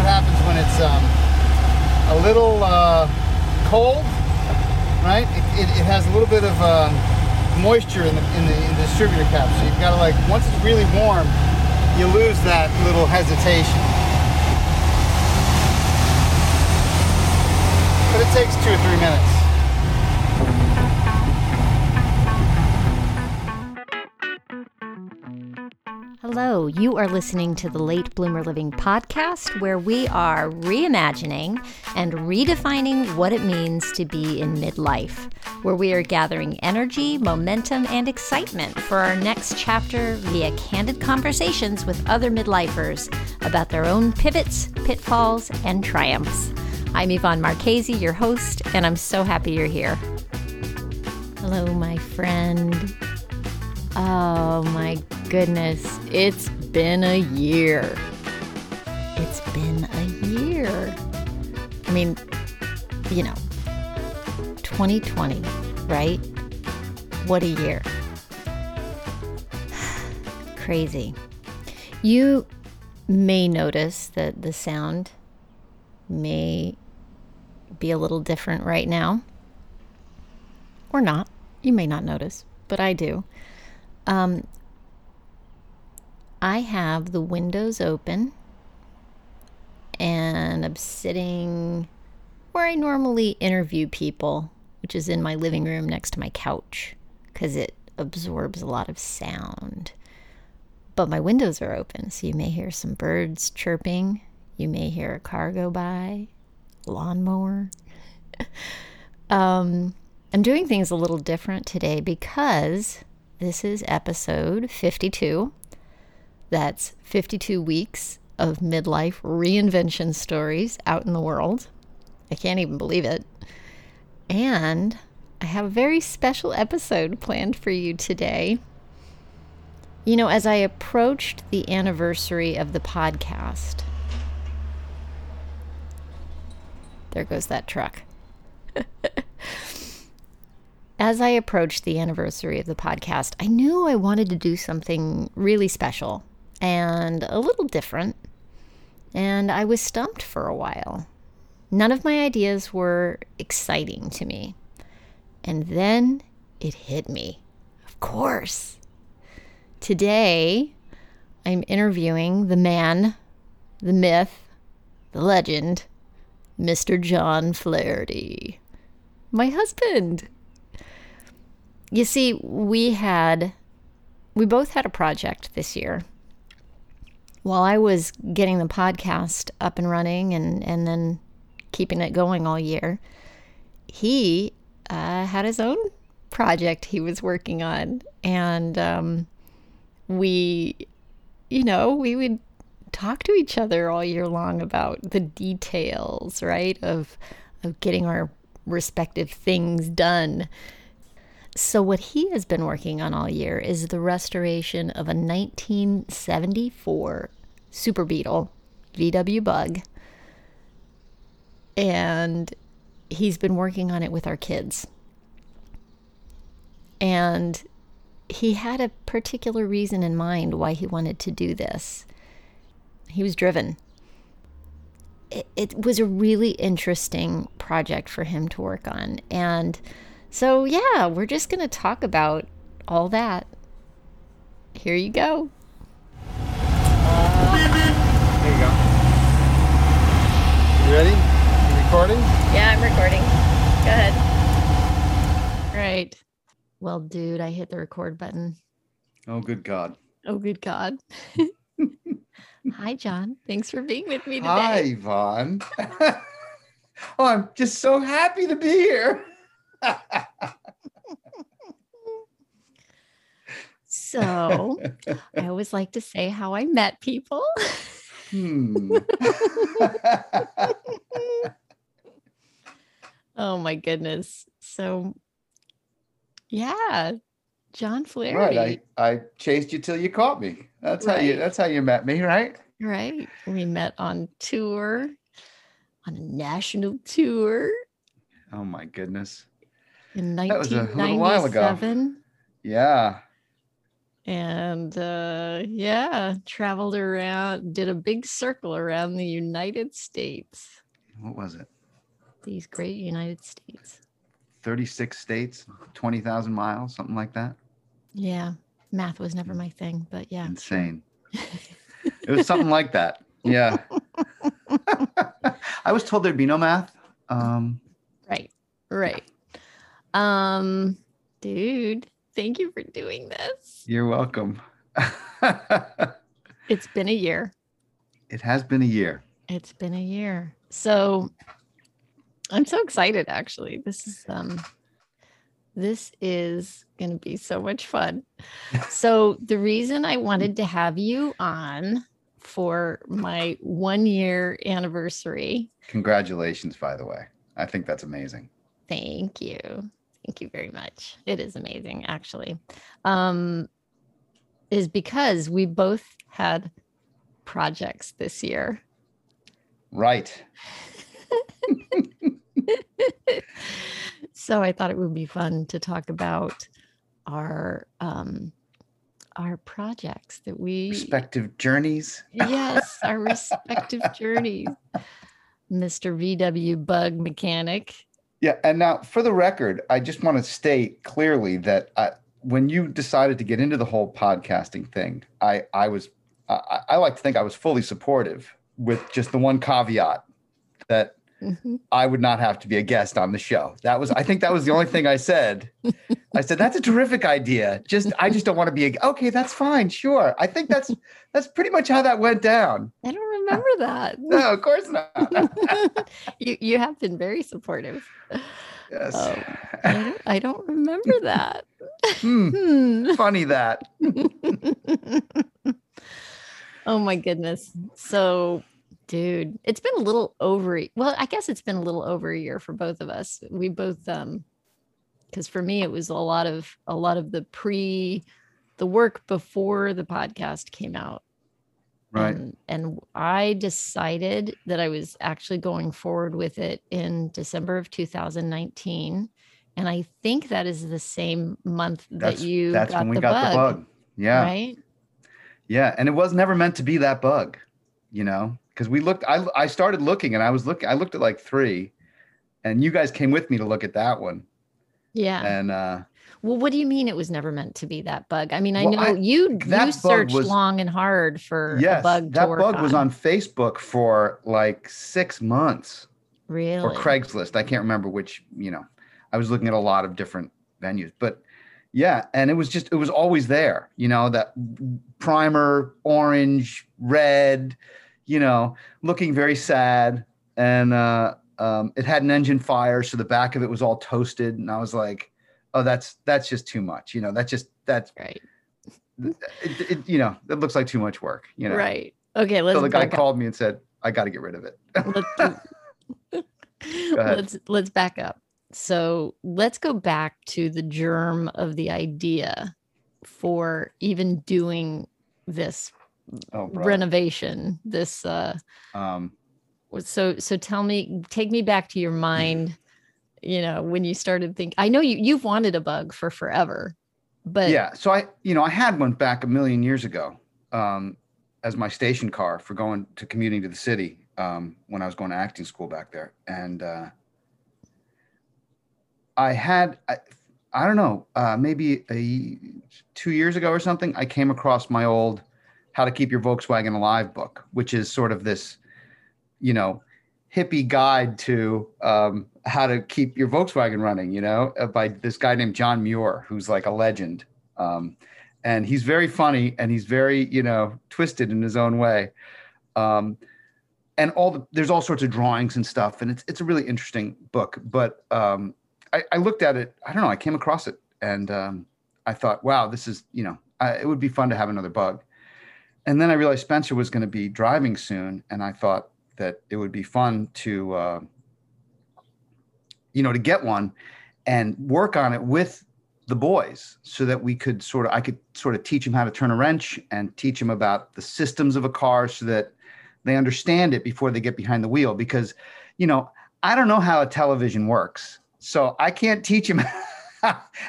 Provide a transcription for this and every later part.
what happens when it's um, a little uh, cold, right? It, it, it has a little bit of um, moisture in the, in the in the distributor cap. So you've got to like once it's really warm, you lose that little hesitation. But it takes two or three minutes. Hello, you are listening to the Late Bloomer Living podcast, where we are reimagining and redefining what it means to be in midlife, where we are gathering energy, momentum, and excitement for our next chapter via candid conversations with other midlifers about their own pivots, pitfalls, and triumphs. I'm Yvonne Marchese, your host, and I'm so happy you're here. Hello, my friend. Oh my goodness, it's been a year. It's been a year. I mean, you know, 2020, right? What a year. Crazy. You may notice that the sound may be a little different right now, or not. You may not notice, but I do. Um, I have the windows open and I'm sitting where I normally interview people, which is in my living room next to my couch because it absorbs a lot of sound. But my windows are open, so you may hear some birds chirping. You may hear a car go by, lawnmower. um, I'm doing things a little different today because this is episode 52. That's 52 weeks of midlife reinvention stories out in the world. I can't even believe it. And I have a very special episode planned for you today. You know, as I approached the anniversary of the podcast, there goes that truck. as I approached the anniversary of the podcast, I knew I wanted to do something really special and a little different. And I was stumped for a while. None of my ideas were exciting to me. And then it hit me. Of course. Today, I'm interviewing the man, the myth, the legend, Mr. John Flaherty, my husband you see, we had, we both had a project this year. While I was getting the podcast up and running and, and then keeping it going all year, he uh, had his own project he was working on. And um, we, you know, we would talk to each other all year long about the details, right, of, of getting our respective things done. So, what he has been working on all year is the restoration of a 1974 Super Beetle VW Bug. And he's been working on it with our kids. And he had a particular reason in mind why he wanted to do this. He was driven. It, it was a really interesting project for him to work on. And so, yeah, we're just going to talk about all that. Here you go. Uh, there you go. You ready? You recording? Yeah, I'm recording. Go ahead. Right. Well, dude, I hit the record button. Oh, good God. Oh, good God. Hi, John. Thanks for being with me today. Hi, Yvonne. oh, I'm just so happy to be here. So I always like to say how I met people. Hmm. oh my goodness. So yeah, John Flaherty. Right. I, I chased you till you caught me. That's right. how you that's how you met me, right? Right. We met on tour, on a national tour. Oh my goodness in 1997. Yeah. and uh, yeah, traveled around, did a big circle around the United States. What was it? These great United States. 36 states, 20,000 miles, something like that. Yeah, math was never my thing, but yeah. Insane. it was something like that. Yeah. I was told there'd be no math. Um, Right, right. Um, dude, thank you for doing this. you're welcome. It's been a year. it has been a year. It's been a year. So I'm so excited actually. This is um this is going to be so much fun. so the reason I wanted to have you on for my 1 year anniversary. Congratulations, by the way. I think that's amazing. Thank you. Thank you very much. It is amazing actually. Um is because we both had projects this year. Right. so I thought it would be fun to talk about our um our projects that we Respective journeys. yes our respective journeys mr vw bug mechanic Yeah, and now for the record, I just want to state clearly that I, when you decided to get into the whole podcasting thing, I I was I, I like to think I was fully supportive, with just the one caveat that Mhm. I would not have to be a guest on the show. That was I think that was the only thing I said. I said that's a terrific idea. Just I just don't want to be a okay. That's fine. Sure. I think that's that's pretty much how that went down. i don't remember that No, of course not. you you have been very supportive yes. Oh. I, don't, I don't remember that Hmm, Hmm. funny that. oh my goodness. So, dude, it's been a little over well, I guess it's been a little over a year for both of us. We both um because for me it was a lot of a lot of the pre the work before the podcast came out. Right. And, and I decided that I was actually going forward with it in December of 2019. And I think that is the same month that That's you that's got, when we the, got bug, the bug. Yeah. Right. Yeah, and it was never meant to be that bug, you know, because we looked. I I started looking, and I was looking. I looked at like three, and you guys came with me to look at that one, Yeah. and uh, Well, what do you mean it was never meant to be that bug? I mean, I Well, know I- you you searched was- long and hard for yes, a bug that bug was on Facebook for like six months, really or Craigslist. I can't remember which. You know, I was looking at a lot of different venues, but yeah, and it was just it was always there. You know, that primer, orange, red, you know, looking very sad, and uh, um, it had an engine fire, so the back of it was all toasted, and I was like, oh, that's that's just too much. You know, that's just that's right. it, it, you know, that looks like too much work. You know, Right. Okay, let's so the guy up. called me and said, I got to get rid of it. let's, let's let's back up. So let's go back to the germ of the idea for even doing this oh, renovation. This uh Um, so so tell me take me back to your mind you know when you started thinking i know you you've wanted a bug for forever but yeah. So I, you know, I had one back a million years ago um, as my station car for going to commuting to the city um, when I was going to acting school back there. And uh, I had, I, I don't know, uh, maybe a two years ago or something, I came across my old How to Keep Your Volkswagen Alive book, which is sort of this, you know, hippie guide to um, how to keep your Volkswagen running, you know, uh, by this guy named John Muir, who's like a legend. Um, and he's very funny and he's very, you know, twisted in his own way. Um, and all the, there's all sorts of drawings and stuff. And it's, it's a really interesting book. But um, I, I looked at it, I don't know, I came across it and um, I thought, wow, this is, you know, I, it would be fun to have another bug. And then I realized Spencer was going to be driving soon. And I thought that it would be fun to, uh, you know, to get one and work on it with the boys so that we could sort of, I could sort of teach them how to turn a wrench and teach them about the systems of a car so that they understand it before they get behind the wheel. Because, you know, I don't know how a television works. So I can't teach them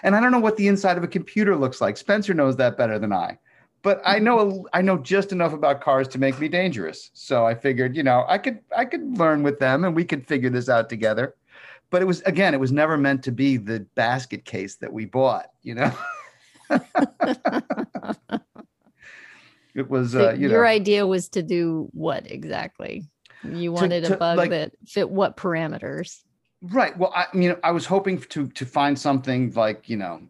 and I don't know what the inside of a computer looks like. Spencer knows that better than I. But I know I know just enough about cars to make me dangerous. So I figured, you know, I could I could learn with them and we could figure this out together. But it was again, it was never meant to be the basket case that we bought, you know. it was So uh, you your know idea was to do what exactly? You wanted to, a bug like- that fit what parameters? Right. Well, I mean, I was hoping to to find something like you know,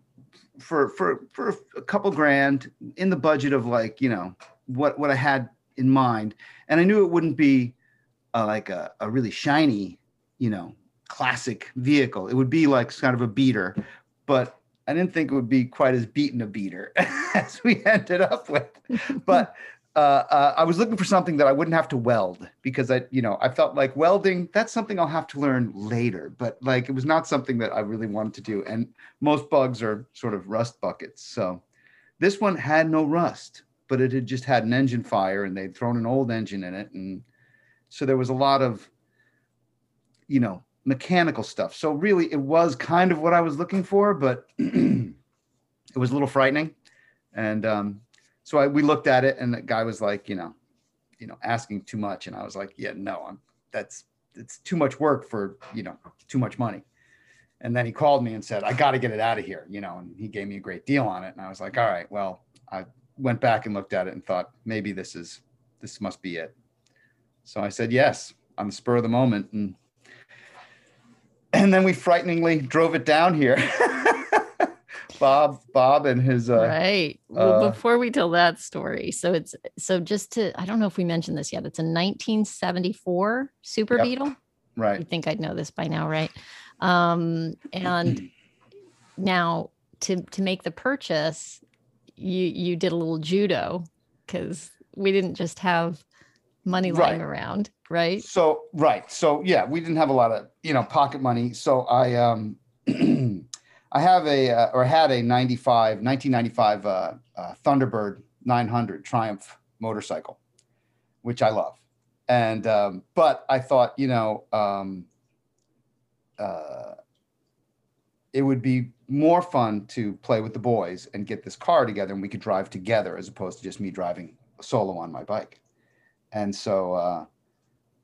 for for for a couple grand in the budget of like you know what what I had in mind, and I knew it wouldn't be uh, like a, a really shiny, you know, classic vehicle. It would be like kind of a beater, but I didn't think it would be quite as beaten a beater as we ended up with. But uh, uh, I was looking for something that I wouldn't have to weld because I, you know, I felt like welding, that's something I'll have to learn later, but like it was not something that I really wanted to do. And most bugs are sort of rust buckets. So this one had no rust, but it had just had an engine fire and they'd thrown an old engine in it. And so there was a lot of, you know, mechanical stuff. So really it was kind of what I was looking for, but it was a little frightening. And, um, so I, we looked at it and the guy was like, you know, you know, asking too much. And I was like, yeah, no, I'm that's, it's too much work for, you know, too much money. And then he called me and said, I got to get it out of here, you know, and he gave me a great deal on it. And I was like, all right, well, I went back and looked at it and thought maybe this is, this must be it. So I said, yes, on the spur of the moment. And, and then we frighteningly drove it down here. Bob, Bob and his, uh, right. Well, uh, before we tell that story, so it's so just to I don't know if we mentioned this yet. It's a 1974 Super Yep. Beetle. right. You think I'd know this by now, right? Um, and now to to make the purchase, you you did a little judo because we didn't just have money lying Right. around, right? So right. So yeah, we didn't have a lot of you know pocket money. So I um I have a uh, or had a 95 1995 uh, uh, Thunderbird 900 Triumph motorcycle, which I love. And um, but I thought you know um, uh, it would be more fun to play with the boys and get this car together and we could drive together as opposed to just me driving solo on my bike. And so uh,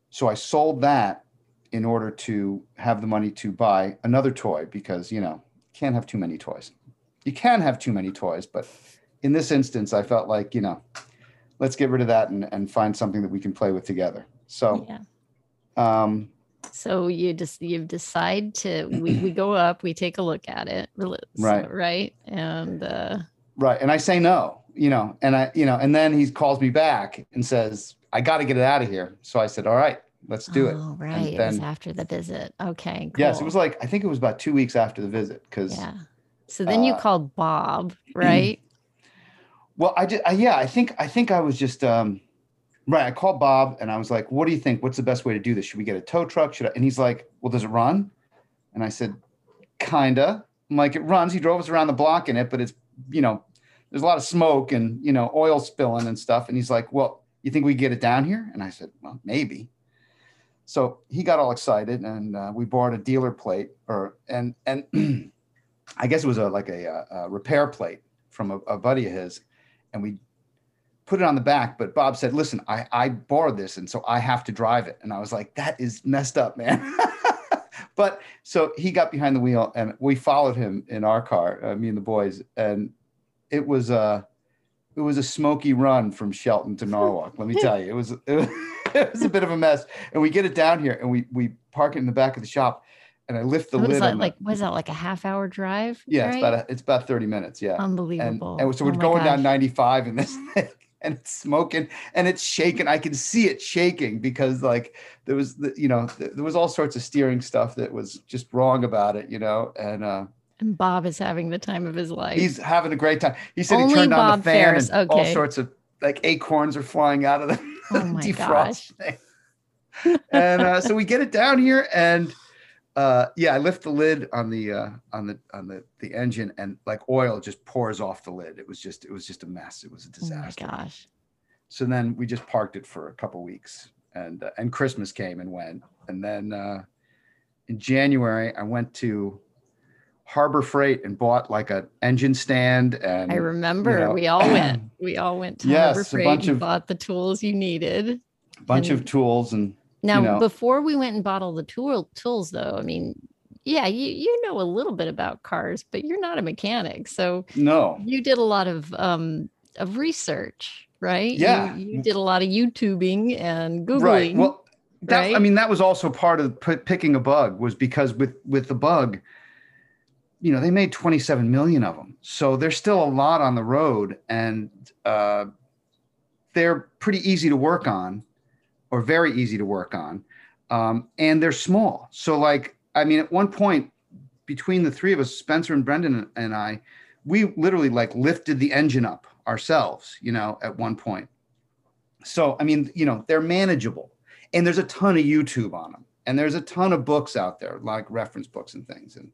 so I sold that in order to have the money to buy another toy because you know can't have too many toys. You can have too many toys, but in this instance, I felt like you know, let's get rid of that and, and find something that we can play with together. So Yeah. um, So you just you decide to we, we go up, we take a look at it, so- Right. right, and uh, right, and I say no, you know, and I you know, and then he calls me back and says I got to get it out of here. So I said, all right, let's do it. Oh, And right. it was after the visit. Okay. Yes, it was like I think it was about two weeks after the visit because Yeah. So then you uh, called Bob, right? Well, I just, I, yeah, I think, I think I was just, um, right. I called Bob and I was like, what do you think? What's the best way to do this? Should we get a tow truck? Should I? And he's like, well, does it run? And I said, kinda. I'm like, it runs. He drove us around the block in it, but it's, you know, there's a lot of smoke and, you know, oil spilling and stuff. And he's like, well, you think we get it down here? And I said, well, maybe. So he got all excited and uh, we bought a dealer plate or, and, and I guess it was a, like a, uh, a repair plate from a, a buddy of his and we put it on the back. But Bob said, "Listen, I I borrowed this, and so I have to drive it." And I was like, "That is messed up, man." but so he got behind the wheel, and we followed him in our car, uh, me and the boys, and it was a it was a smoky run from Shelton to Norwalk. let me tell you, it was it was, it was a bit of a mess. And we get it down here, and we we park it in the back of the shop, and I lift the What lid. that the- like? Was that like a half hour drive? yeah, it's about a, it's about thirty minutes. Yeah unbelievable. and so we're Oh going down 95 in this thing and it's smoking and it's shaking i can see it shaking because like there was the, you know th- there was all sorts of steering stuff that was just wrong about it you know and uh And Bob is having the time of his life. he's having a great time he said he Only turned on the fan Ferris, and all sorts of like acorns are flying out of the Oh my defrost thing. And uh, so we get it down here and uh yeah i lift the lid on the uh on the on the the engine and like oil just pours off the lid. It was just it was just a mess. It was a disaster. oh my gosh. so then we just parked it for a couple weeks and uh, and christmas came and went. And then uh in january i went to Harbor Freight and bought like an engine stand and I remember know, we all went. We all went to Yes, Harbor a Freight bunch and of- bought the tools you needed. a bunch of tools and Now, know. before we went and bought all the tool tools, though, I mean, yeah, you you know a little bit about cars, but you're not a mechanic, so no. you did a lot of um of research, right? Yeah. you, did a lot of YouTubing and googling. Right. Well, that, I mean, that was also part of p- picking a bug was because with with the bug, you know, they made 27 million of them, so there's still a lot on the road, and uh, they're pretty easy to work on, or very easy to work on, um, and they're small. So, like, I mean, at one point, between the three of us, Spencer and Brendan and I, we literally like lifted the engine up ourselves, you know, at one point. So, I mean, you know, they're manageable and there's a ton of YouTube on them and there's a ton of books out there, like reference books and things. And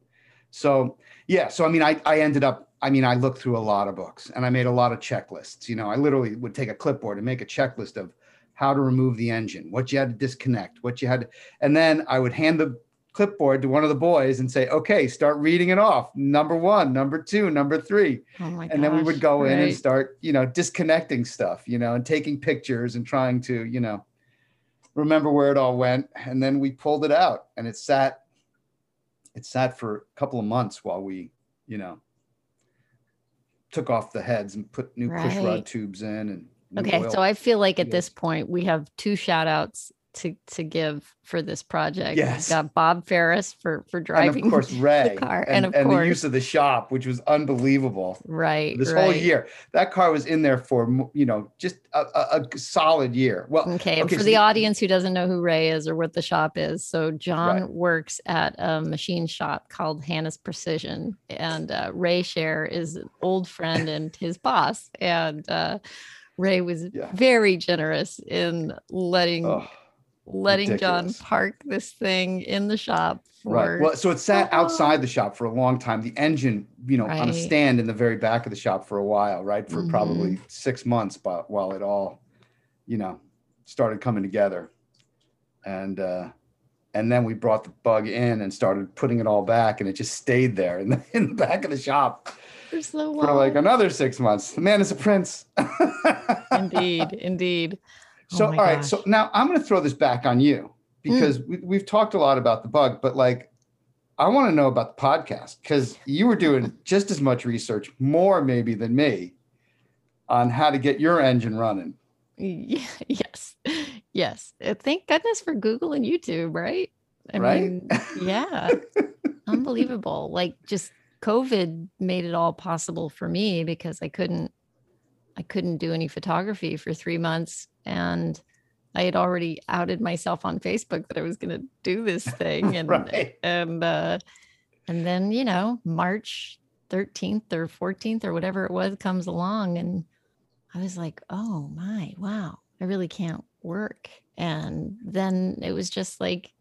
so, yeah, so I mean, I, I ended up, I mean, I looked through a lot of books and I made a lot of checklists. You know, I literally would take a clipboard and make a checklist of how to remove the engine, what you had to disconnect, what you had, to, and then I would hand the clipboard to one of the boys and say, okay, start reading it off. Number one, number two, number three oh my and then we would gosh, go in and start you know disconnecting stuff you know and taking pictures and trying to you know remember where it all went and then we pulled it out and it sat it sat for a couple of months while we you know took off the heads and put new push Right. rod tubes in and Okay, so I feel like at this point we have two shout outs to to give for this project. Yes. We've got Bob Ferris for for and driving of course Ray car, and, and of and the use of the shop which was unbelievable right this right. whole year that car was in there for you know just a, a, a solid year well Okay, and okay, for so the the- audience who doesn't know who Ray is or what the shop is, so John Right. works at a machine shop called Hannah's Precision, and uh, Ray Share is an old friend and his boss, and uh, Ray was Yeah. very generous in letting oh. Letting John park this thing in the shop for Right. Well, so it sat outside the shop for a long time. The engine, you know, on a stand in the very back of the shop for a while, right? For probably Mm-hmm. six months, but while it all, you know, started coming together. And uh and then we brought the bug in and started putting it all back, and it just stayed there in the in the back of the shop for so for like another six months. The man is a prince. indeed, indeed. Oh So, my all right. gosh. Hmm. So now I'm going to throw this back on you because we, we've talked a lot about the bug, but like, I want to know about the podcast because you were doing just as much research, more maybe than me, on how to get your engine running. Yes, yes. Uh, Thank goodness for Google and YouTube, right? I Right? mean, yeah, unbelievable. Like just COVID made it all possible for me because I couldn't, I couldn't do any photography for three months, and I had already outed myself on Facebook that I was going to do this thing, and Right. and uh, and then you know March thirteenth or fourteenth or whatever it was comes along, and I was like, oh my, wow, I really can't work. And then it was just like,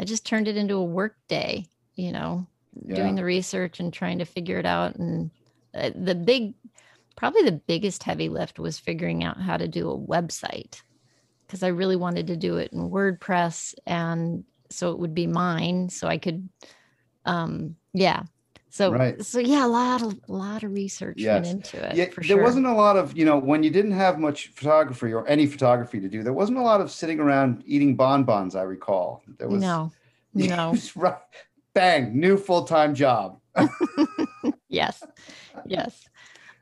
I just turned it into a work day, you know, Yeah. doing the research and trying to figure it out. And uh, the big, probably the biggest heavy lift was figuring out how to do a website because I really wanted to do it in WordPress. And so it would be mine. So I could, um, yeah. So, Right. so yeah, a lot of, a lot of research Yes. went into it. Yeah, for there sure. wasn't a lot of, you know, when you didn't have much photography or any photography to do, there wasn't a lot of sitting around eating bonbons, I recall. There was no, no. right, bang, new full time job. yes, yes.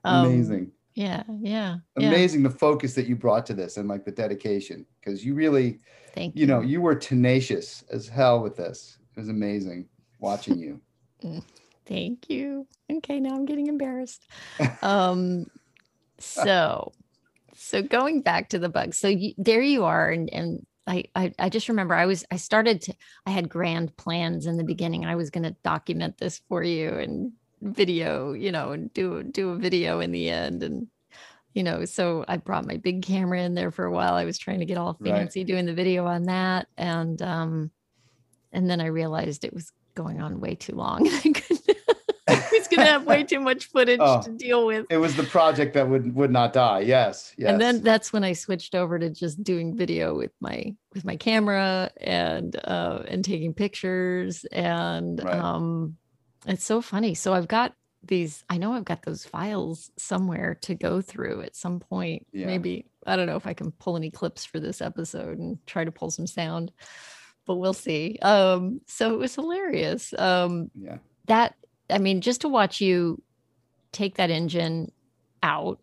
Um, Amazing. Yeah, yeah, yeah. amazing the focus that you brought to this and like the dedication because you really Thank you you know you were tenacious as hell with this it was amazing watching you Thank you. Okay, now I'm getting embarrassed. Um, so, so going back to the bugs. So you, there you are, and and I, I I just remember I was I started to I had grand plans in the beginning. I was going to document this for you and video, you know, and do do a video in the end, and you know, so I brought my big camera in there for a while. I was trying to get all fancy doing the video on that, and um, and then I realized it was going on way too long. I couldn't. I was going to have way too much footage Oh. to deal with. it was the project that would would not die yes yes And then that's when I switched over to just doing video with my with my camera and uh and taking pictures and Right. um It's so funny. So I've got these, I know I've got those files somewhere to go through at some point. Yeah. Maybe, I don't know if I can pull any clips for this episode and try to pull some sound, but we'll see. Um, so it was hilarious. Um, Yeah. that, I mean, just to watch you take that engine out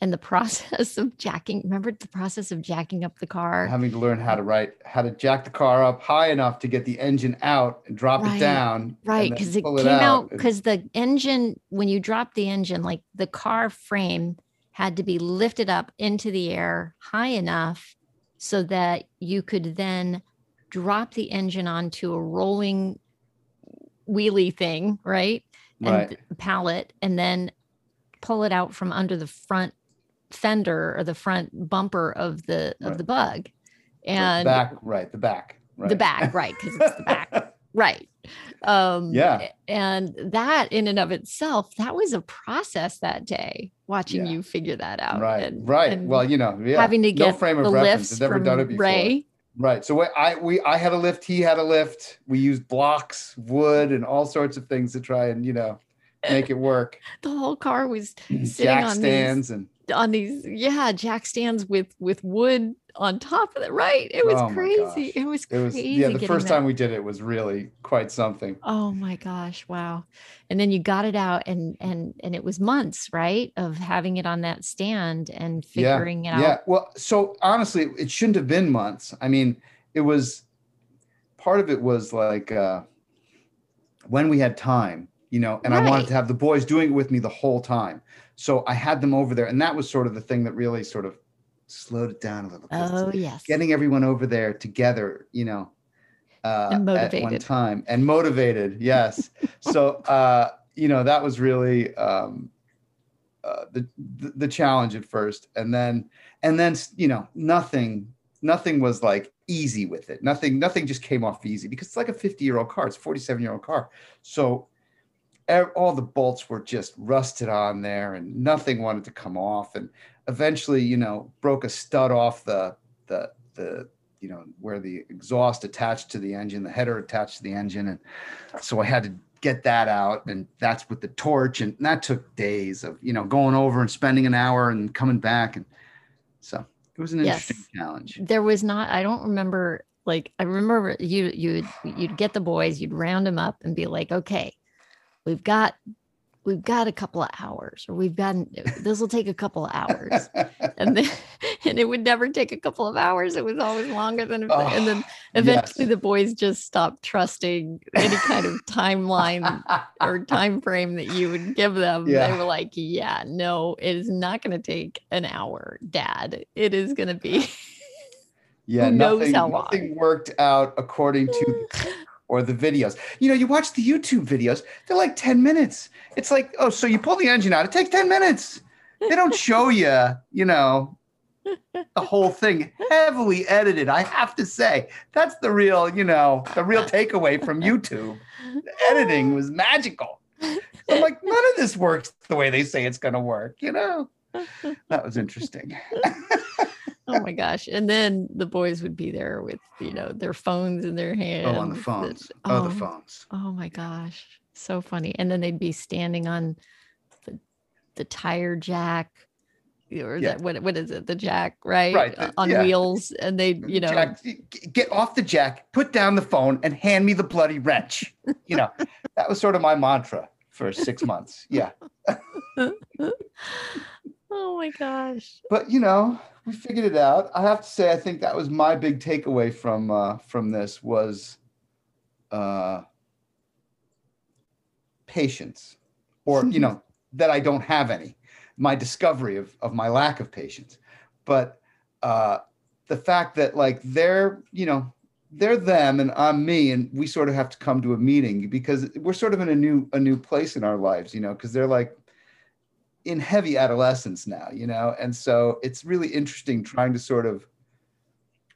and the process of jacking, remember the process of jacking up the car? Having to learn how to write, how to jack the car up high enough to get the engine out and drop Right, it down. Right, because it came out because the engine, when you drop the engine, like the car frame had to be lifted up into the air high enough so that you could then drop the engine onto a rolling wheelie thing, right? And Right. pallet, and then pull it out from under the front fender or the front bumper of the of Right. the bug. the And back, right, the back. Right. the back, right? Because it's the back. right um Yeah. and that in and of itself that was a process that day watching Yeah. you figure that out right, and- right. and well, you know, yeah. having to get no frame of the reference. I've never done it before. ray Right. So what I we I had a lift, he had a lift. We used blocks, wood, and all sorts of things to try and you know make it work. the whole car was sitting Jack on stands and these on these yeah jack stands with with wood on top of it right it was Oh crazy it was it was crazy yeah. The first that- time we did it was really quite something. oh my gosh wow and then you got it out and and and it was months right of having it on that stand and Yeah, figuring it out Yeah. Well, so honestly, it shouldn't have been months. I mean, it was part of it was like uh, when we had time, you know, and I wanted to have the boys doing it with me the whole time. So I had them over there, and that was sort of the thing that really sort of slowed it down a little bit. oh yes Getting everyone over there together, you know, uh, at one time and motivated. Yes. so uh, you know that was really um, uh, the, the the challenge at first, and then and then you know nothing nothing was like easy with it. Nothing nothing just came off easy because it's like a 50 year old car. It's a 47 year old car. So all the bolts were just rusted on there, and nothing wanted to come off. And eventually, you know, broke a stud off the the the you know where the exhaust attached to the engine, the header attached to the engine, and so I had to get that out, and that's with the torch, and that took days of you know going over and spending an hour and coming back, and so it was an Yes. interesting challenge. there was not i don't remember like i remember you you'd you'd get the boys you'd round them up and be like okay we've got we've got a couple of hours or we've got this will take a couple of hours. And then and it would never take a couple of hours. It was always longer than a- and then Oh, eventually yes. the boys just stopped trusting any kind of timeline or time frame that you would give them. They were like yeah no it is not going to take an hour dad. It is going to be yeah, nothing, nothing worked out according to or the videos. You know, you watch the YouTube videos; they're like ten minutes. It's like, oh, so you pull the engine out; it takes ten minutes. They don't show you, you know, the whole thing heavily edited. I have to say, that's the real, you know, the real takeaway from YouTube. The editing was magical. I'm like, none of this works the way they say it's going to work. You know, that was interesting. oh my gosh and then the boys would be there with you know their phones in their hands Oh, on the phones. Oh, the phones. oh my gosh so funny and then they'd be standing on the, the tire jack or Yeah. that what, what is it the jack right, Right, the- on yeah. wheels and they you know Jack, get off the jack, put down the phone, and hand me the bloody wrench. You know, that was sort of my mantra for six months. Yeah. oh my gosh But you know, we figured it out. I have to say, I think that was my big takeaway from uh, from this was uh, patience, or you know, that I don't have any. My discovery of of my lack of patience, but uh, the fact that like they're you know they're them and I'm me, and we sort of have to come to a meeting because we're sort of in a new a new place in our lives, you know, because they're like in heavy adolescence now, you know, and so it's really interesting trying to sort of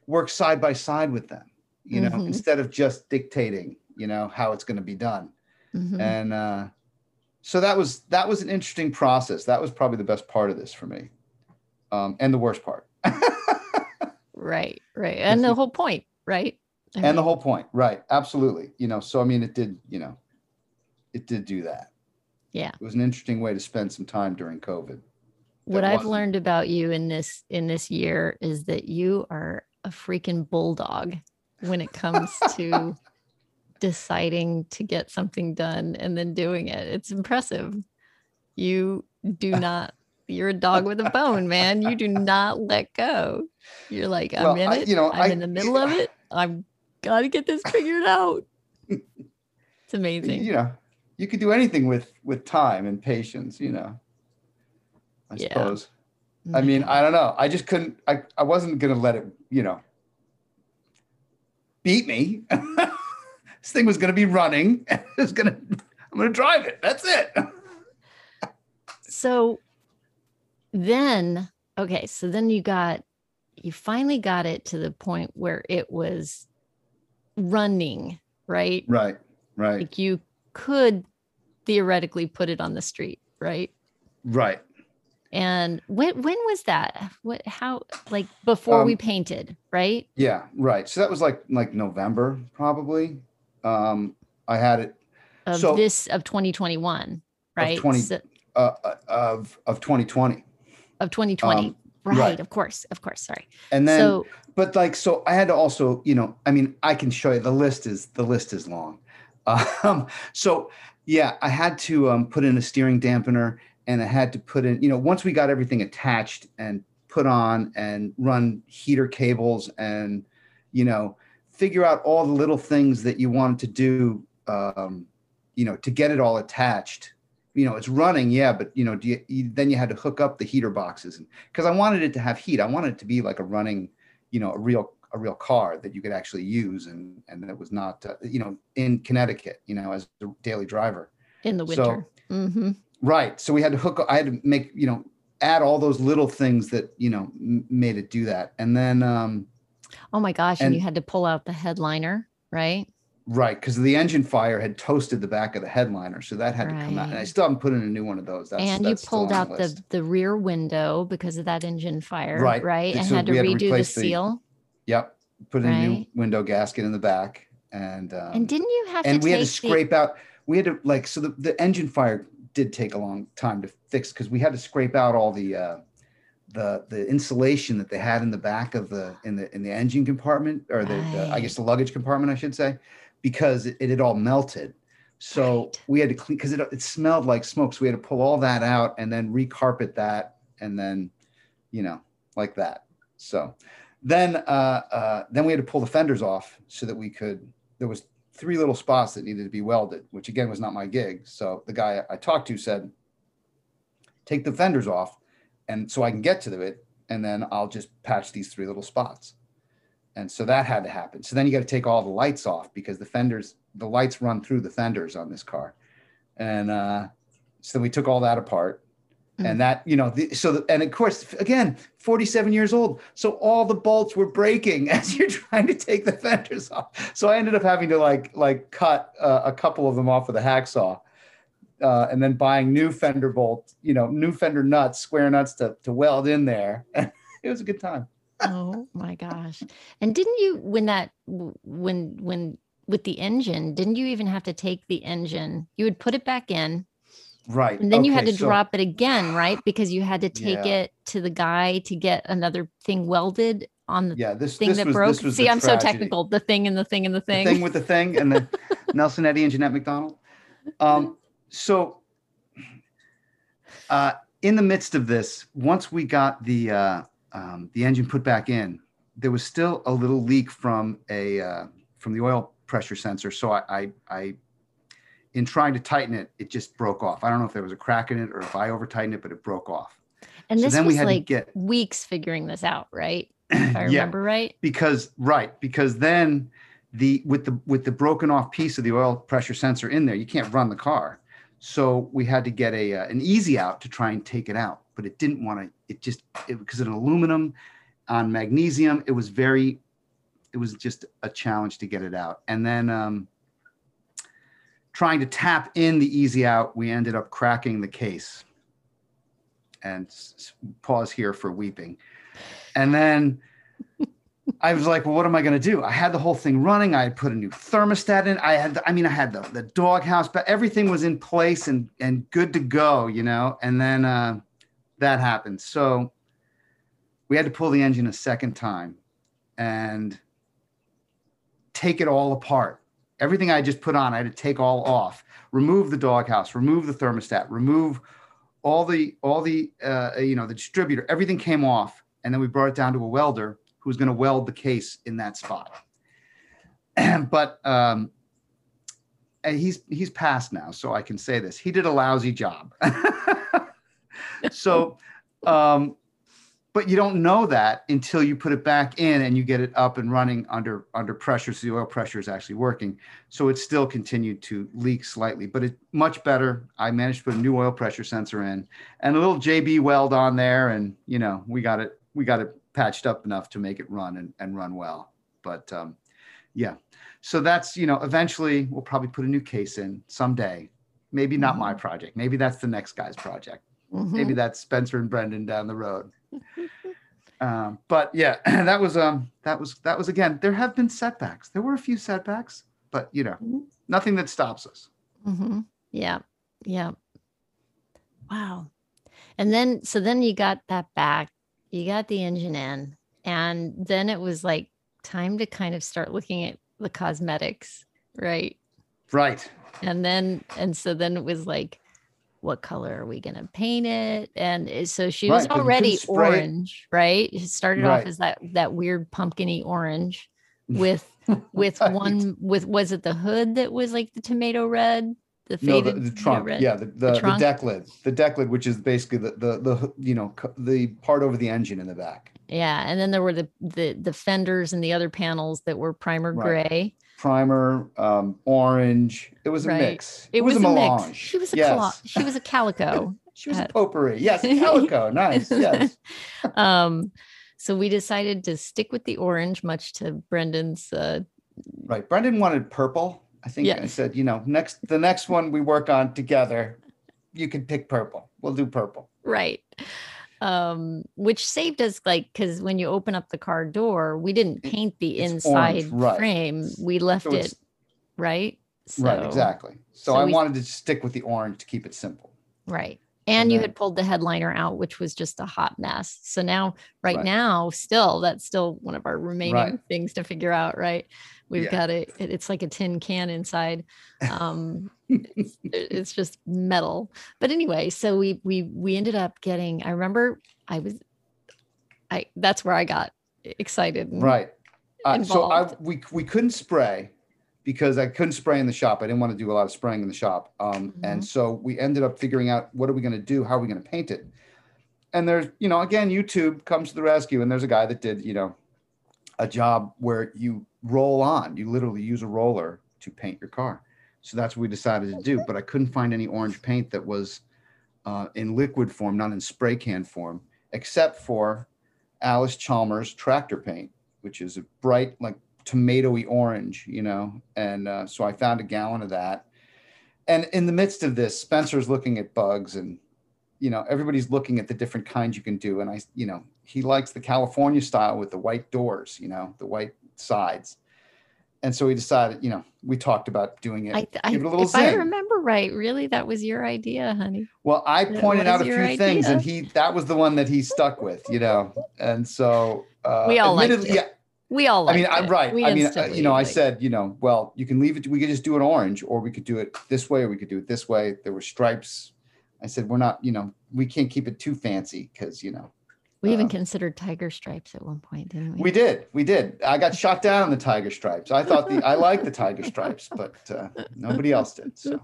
work side by side with them, you know, Mhm. instead of just dictating, you know, how it's going to be done. Mhm. And uh, so that was that was an interesting process. That was probably the best part of this for me, um, and the worst part, right right and the whole point right I and the whole point. Right? Absolutely. You know. So I mean, it did. You know, it did do that. Yeah. It was an interesting way to spend some time during COVID. What I've wasn't- learned about you in this in this year is that you are a freaking bulldog when it comes to deciding to get something done and then doing it. It's impressive. You do not you're a dog with a bone, man. You do not let go. You're like, I'm Well, in I- it. you know, I'm I- in the middle of it. I'm gotta get this figured out. It's amazing. You know, you could do anything with with time and patience. You know, I Yeah. suppose. I mm-hmm. mean, I don't know. I just couldn't. I I wasn't gonna let it. You know, beat me. this thing was gonna be running. It was gonna. I'm gonna drive it. That's it. So then, okay, so then you got, you finally got it to the point where it was running, right? Right. Right. Like you could theoretically put it on the street, right? Right. And when when was that? What how like before we Um, painted, right? Yeah. Right. So that was like like November probably. Um, I had it Of so- this of 2021, right? 20 So- uh, uh, of of 2020, of 2020. um, right, right. of course, of course. Sorry. and then so but like so i had to also you know i mean i can show you the list is the list is long um so yeah i had to um, put in a steering dampener and i had to put in you know once we got everything attached and put on and run heater cables and you know figure out all the little things that you wanted to do um you know to get it all attached. You know it's running yeah but you know you, you then you had to hook up the heater boxes and because i wanted it to have heat. I wanted it to be like a running you know a real a real car that you could actually use and and that was not uh, you know in connecticut you know as a daily driver in the so- winter. hmm right so we had to hook i had to make you know add all those little things that you know m- made it do that and then um Oh my gosh, and, And- you had to pull out the headliner, right? right because the engine fire had toasted the back of the headliner so that had to come out and i still haven't put in a new one of those that's, and you that's still pulled out the list. the rear window because of that engine fire, Right. Right, and So had to we had to redo the the- seal. Yep. Put in a new window gasket in the back and um, and didn't you have and to we had to scrape out we had to like so the, the engine fire did take a long time to fix because we had to scrape out all the uh the the insulation that they had in the back of the in the in the engine compartment or the, the i guess the luggage compartment i should say because it, it had all melted. So Right. we had to clean because it, it smelled like smoke so we had to pull all that out and then recarpet that and then you know like that. So then uh, uh, then we had to pull the fenders off so that we could there was three little spots that needed to be welded which again was not my gig. So the guy i talked to said take the fenders off and so i can get to it and then i'll just patch these three little spots. And so that had to happen. So then you got to take all the lights off because the fenders the lights run through the fenders on this car. And uh, so we took all that apart Mm. and that you know the, so the, and of course again 47 years old so all the bolts were breaking as you're trying to take the fenders off. So i ended up having to like like cut uh, a couple of them off with a hacksaw uh, and then buying new fender bolts you know new fender nuts square nuts to, to weld in there. It was a good time. Oh my gosh. And didn't you when that when when with the engine didn't you even have to take the engine? You would put it back in right and then you had to so- drop it again right because you had to take Yeah. it to the guy to get another thing welded on the yeah this thing this that was, broke this was see i'm so technical the thing and the thing and the the thing, thing with the thing and the Nelson Eddy and Jeanette MacDonald. Um, so, uh, in the midst of this, once we got the uh, um, the engine put back in, there was still a little leak from a uh, from the oil pressure sensor. So I, I, I, in trying to tighten it, it just broke off. I don't know if there was a crack in it or if I over tightened it, but it broke off. and so this then we was had to like get- weeks figuring this out right if i Yeah. remember right because right because then the with the with the broken off piece of the oil pressure sensor in there you can't run the car so we had to get a uh, an easy out to try and take it out but it didn't want to it just it, because of aluminum on magnesium it was very it was just a challenge to get it out and then um trying to tap in the easy out we ended up cracking the case and pause here for weeping and then I was like, well, what am I going to do? I had the whole thing running. I had put a new thermostat in. I had, I mean, I had the, the dog house, but everything was in place and, and good to go, you know? And then uh, that happened. So we had to pull the engine a second time and take it all apart. Everything I just put on, I had to take all off, remove the doghouse, remove the thermostat, remove all the, all the, uh, you know, the distributor, everything came off. And then we brought it down to a welder who's going to weld the case in that spot. but um, he's he's passed now, so I can say this. He did a lousy job. so, um, but you don't know that until you put it back in and you get it up and running under under pressure. So the oil pressure is actually working. So it still continued to leak slightly, but it's much better. I managed to put a new oil pressure sensor in and a little JB weld on there, and you know we got it we got it patched up enough to make it run and, and run well. But um, yeah, so that's, you know, eventually we'll probably put a new case in someday. Maybe not my project. Maybe that's the next guy's project. Maybe that's Spencer and Brendan down the road. um, but yeah, that was um that was that was again. There have been setbacks. There were a few setbacks, but you know, Mhm. nothing that stops us. hmm Yeah. Yeah. Wow. And then, so then you got that back, you got the engine in, and then it was like time to kind of start looking at the cosmetics, right? Right. And then, and so then it was like, what color are we going to paint it? And so she was Right, couldn't already orange, right? It started off as that that weird pumpkiny orange with with Right. one with was it the hood that was like the tomato red? The No, the, faded the trunk. red? Yeah, the, the, the, trunk? deck lid. The deck lid, which is basically the, the, the, you know, the part over the engine in the back. Yeah, and then there were the the the fenders and the other panels that were primer Right. gray. Primer, um, orange. It was a Right. mix. It, was, a a melange. mix. She was a yes. cala- she was a calico. She was a uh, potpourri. Yes, a calico. nice. Yes. um, so we decided to stick with the orange, much to Brendan's. Uh, Right. Brendan wanted purple. I think I said, you know, next the next one we work on together, you can pick purple. We'll do purple. right. Um, which saved us like because when you open up the car door, we didn't paint the it's inside orange, right. frame. We left So it right. right, exactly. So, so I we- wanted to stick with the orange to keep it simple. Right. And you then- had pulled the headliner out, which was just a hot mess. So now, right, Right. now, still, that's still one of our remaining Right. things to figure out, right? We've Yeah. got it, it- it's like a tin can inside. Um, it's, it's just metal. But anyway, so we we we ended up getting, I remember I was I that's where I got excited. Right. Uh, so I we we couldn't spray because I couldn't spray in the shop. I didn't want to do a lot of spraying in the shop. Um, Mm-hmm. And so we ended up figuring out what are we going to do? How are we going to paint it? And there's, you know, again, YouTube comes to the rescue. And there's a guy that did, you know, a job where you roll on. You literally use a roller to paint your car. So that's what we decided to do. But I couldn't find any orange paint that was uh, in liquid form, not in spray can form, except for Allis-Chalmers tractor paint, which is a bright, like tomatoey orange, you know. And uh, so I found a gallon of that. And in the midst of this, Spencer's looking at bugs and, you know, everybody's looking at the different kinds you can do. And I, you know, he likes the California style with the white doors, you know, the white sides. And so we decided, you know, we talked about doing it. I, I, give it a little if I remember right, really, that was your idea, honey. Well, I That pointed out a few your things, and he that was the one that he stuck with, you know. And so uh, We all liked admittedly, it. We all. I mean, liked I'm right. We I mean, uh, you know, I said, you know, well, you can leave it. We could just do an orange, or we could do it this way, or we could do it this way. There were stripes. I said, we're not, you know, we can't keep it too fancy because, you know, we even uh, considered tiger stripes at one point, didn't we? we did, we did. I got shot down on the tiger stripes. I thought the I liked the tiger stripes, but uh, nobody else did. So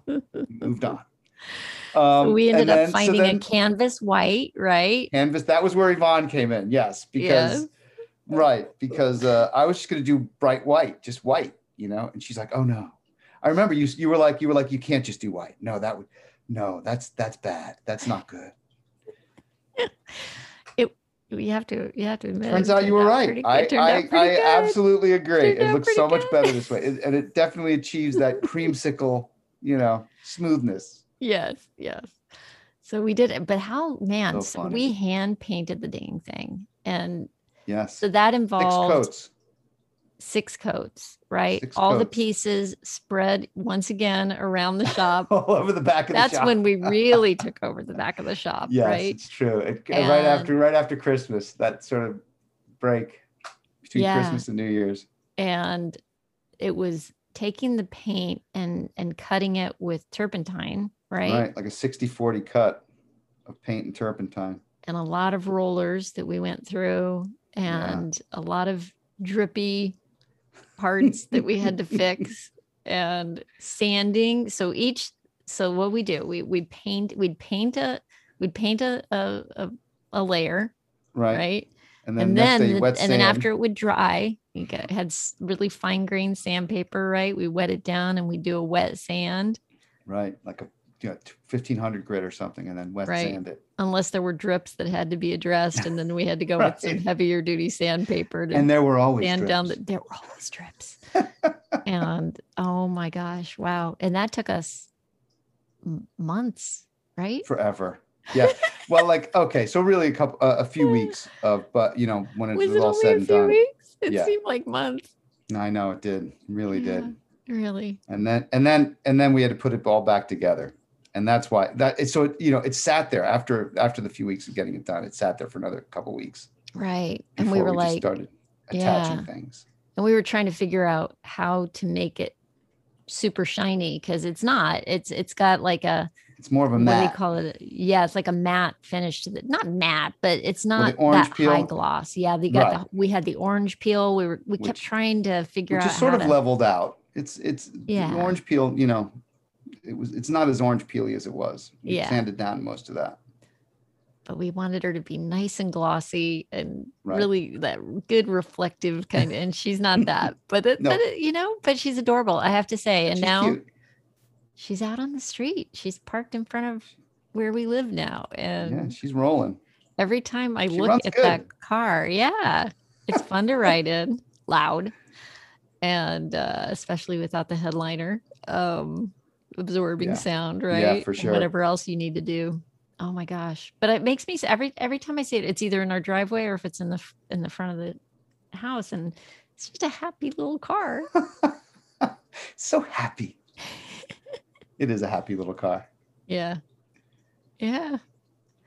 moved on. Um, So we ended up then- so finding then a canvas white, right? canvas. That was where Yvonne came in. Yes, because Yes. right because uh, I was just going to do bright white, just white, you know. And she's like, "Oh no." I remember you. You were like, you were like, you can't just do white. No, that would, no, that's that's bad. That's not good. You have to, you have to admit. Turns out you were right. I it turned out I, I absolutely agree. It looks so much better this way, It- and it definitely achieves that creamsicle, you know, smoothness. Yes, yes. So we did it, but how man? So So, we hand painted the dang thing, and Yes. So that involved coats. Six coats, right? Six All the pieces spread once again around the shop. All over the back of the shop. That's when we really took over the back of the shop, Yes, right? it's true. It, right after right after Christmas, that sort of break between Yeah. Christmas and New Year's. And it was taking the paint and and cutting it with turpentine, right? Right. Like a 60-40 cut of paint and turpentine. And a lot of rollers that we went through Yeah. and a lot of drippy parts that we had to fix and sanding. So each so what we do, we we paint we'd paint a we'd paint a a, a, layer, Right. right? And then and then day the- wet and then after it would dry you get, had really fine grain sandpaper right we wet it down and we do a wet sand right, like a you know, 1500 grit or something, and then wet Right. sand it. unless there were drips that had to be addressed and then we had to go with some heavier duty sandpaper to And there were always sand down the drips. there were always drips and oh my gosh wow and that took us months right forever. Yeah. well, like okay, so really a couple, uh, a few weeks of, but you know, when it was, was it all only said a and few done, weeks it Yeah. seemed like months No, I know it did, really did. Really and then and then and then we had to put it all back together and that's why that it's so it, you know it sat there after after the few weeks of getting it done it sat there for another couple weeks. Right. And we were just like started attaching yeah. things. And we were trying to figure out how to make it super shiny because it's not it's it's got like a it's more of a what do you matte. call it? Yeah it's like a matte finish to the not matte but it's Well, not orange that high gloss. Yeah we got Right. the, we had the orange peel. We were we kept trying to figure which out is sort of to, leveled out. It's it's Yeah. the orange peel you know it was it's not as orange peely as it was we Yeah. sanded down most of that but we wanted her to be nice and glossy and Right. really that good reflective kind of and she's not that but it, No. but it, you know but she's adorable i have to say and She's now cute. she's out on the street she's parked in front of where we live now and yeah she's rolling every time I She look at good. that car, yeah, it's fun to ride in, loud, and uh, especially without the headliner, um, absorbing Yeah. sound, right? Yeah, for And sure. Whatever else you need to do. Oh my gosh! But it makes me every every time I see it, it's either in our driveway or if it's in the in the front of the house, and it's just a happy little car. so happy it is a happy little car yeah, yeah,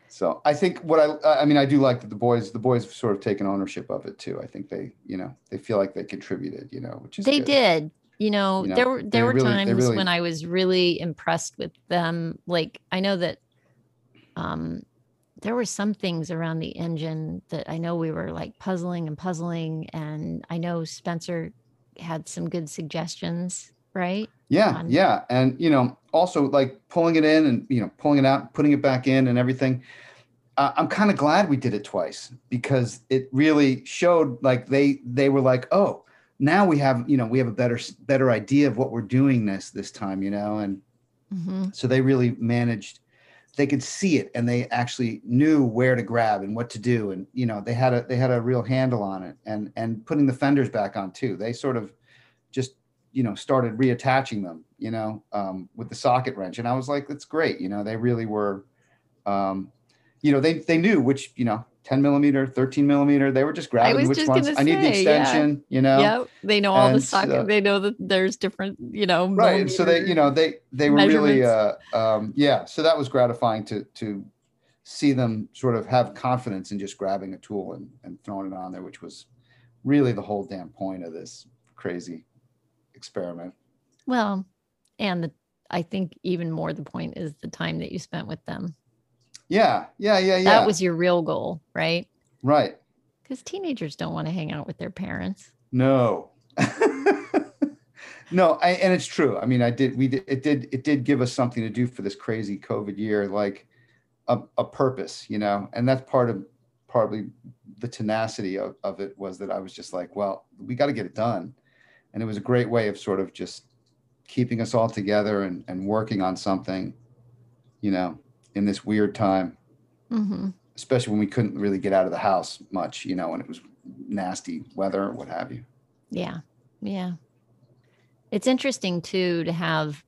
So I think what I I mean I do like that the boys the boys have sort of taken ownership of it too. I think they you know they feel like they contributed you know which is they good. did you know, You know, there were there were really- times really- when i was really impressed with them like i know that um there were some things around the engine that i know we were like puzzling and puzzling and i know spencer had some good suggestions right Yeah, on- yeah, and you know also like pulling it in and you know pulling it out, putting it back in, and everything. Uh, I'm kind of glad we did it twice because it really showed like they they were like oh now we have you know we have a better better idea of what we're doing this this time you know and hmm so they really managed they could see it and they actually knew where to grab and what to do. And you know they had a they had a real handle on it and and putting the fenders back on too. They sort of just you know started reattaching them you know um, with the socket wrench. And i was like that's great. You know they really were um, you know they they knew which you know 10 millimeter 13 millimeter they were just grabbing was which just ones gonna i need the say, yeah. extension you know? Yeah they know all the and socket so- they know that there's different you know right so they you know they they were really uh um yeah so that was gratifying to to see them sort of have confidence in just grabbing a tool and, and throwing it on there which was really the whole damn point of this crazy experiment. Well and the i think even more the point is the time that you spent with them yeah yeah yeah yeah. that was your real goal right? Right. Because teenagers don't want to hang out with their parents. No. No I, and it's true. I mean i did we did it did it did give us something to do for this crazy covid year like a, a purpose you know? And that's part of probably the tenacity of, of it was that i was just like well we got to get it done. And it was a great way of sort of just keeping us all together and, and working on something you know in this weird time hmm especially when we couldn't really get out of the house much you know when it was nasty weather or what have you Yeah. Yeah. It's interesting too to have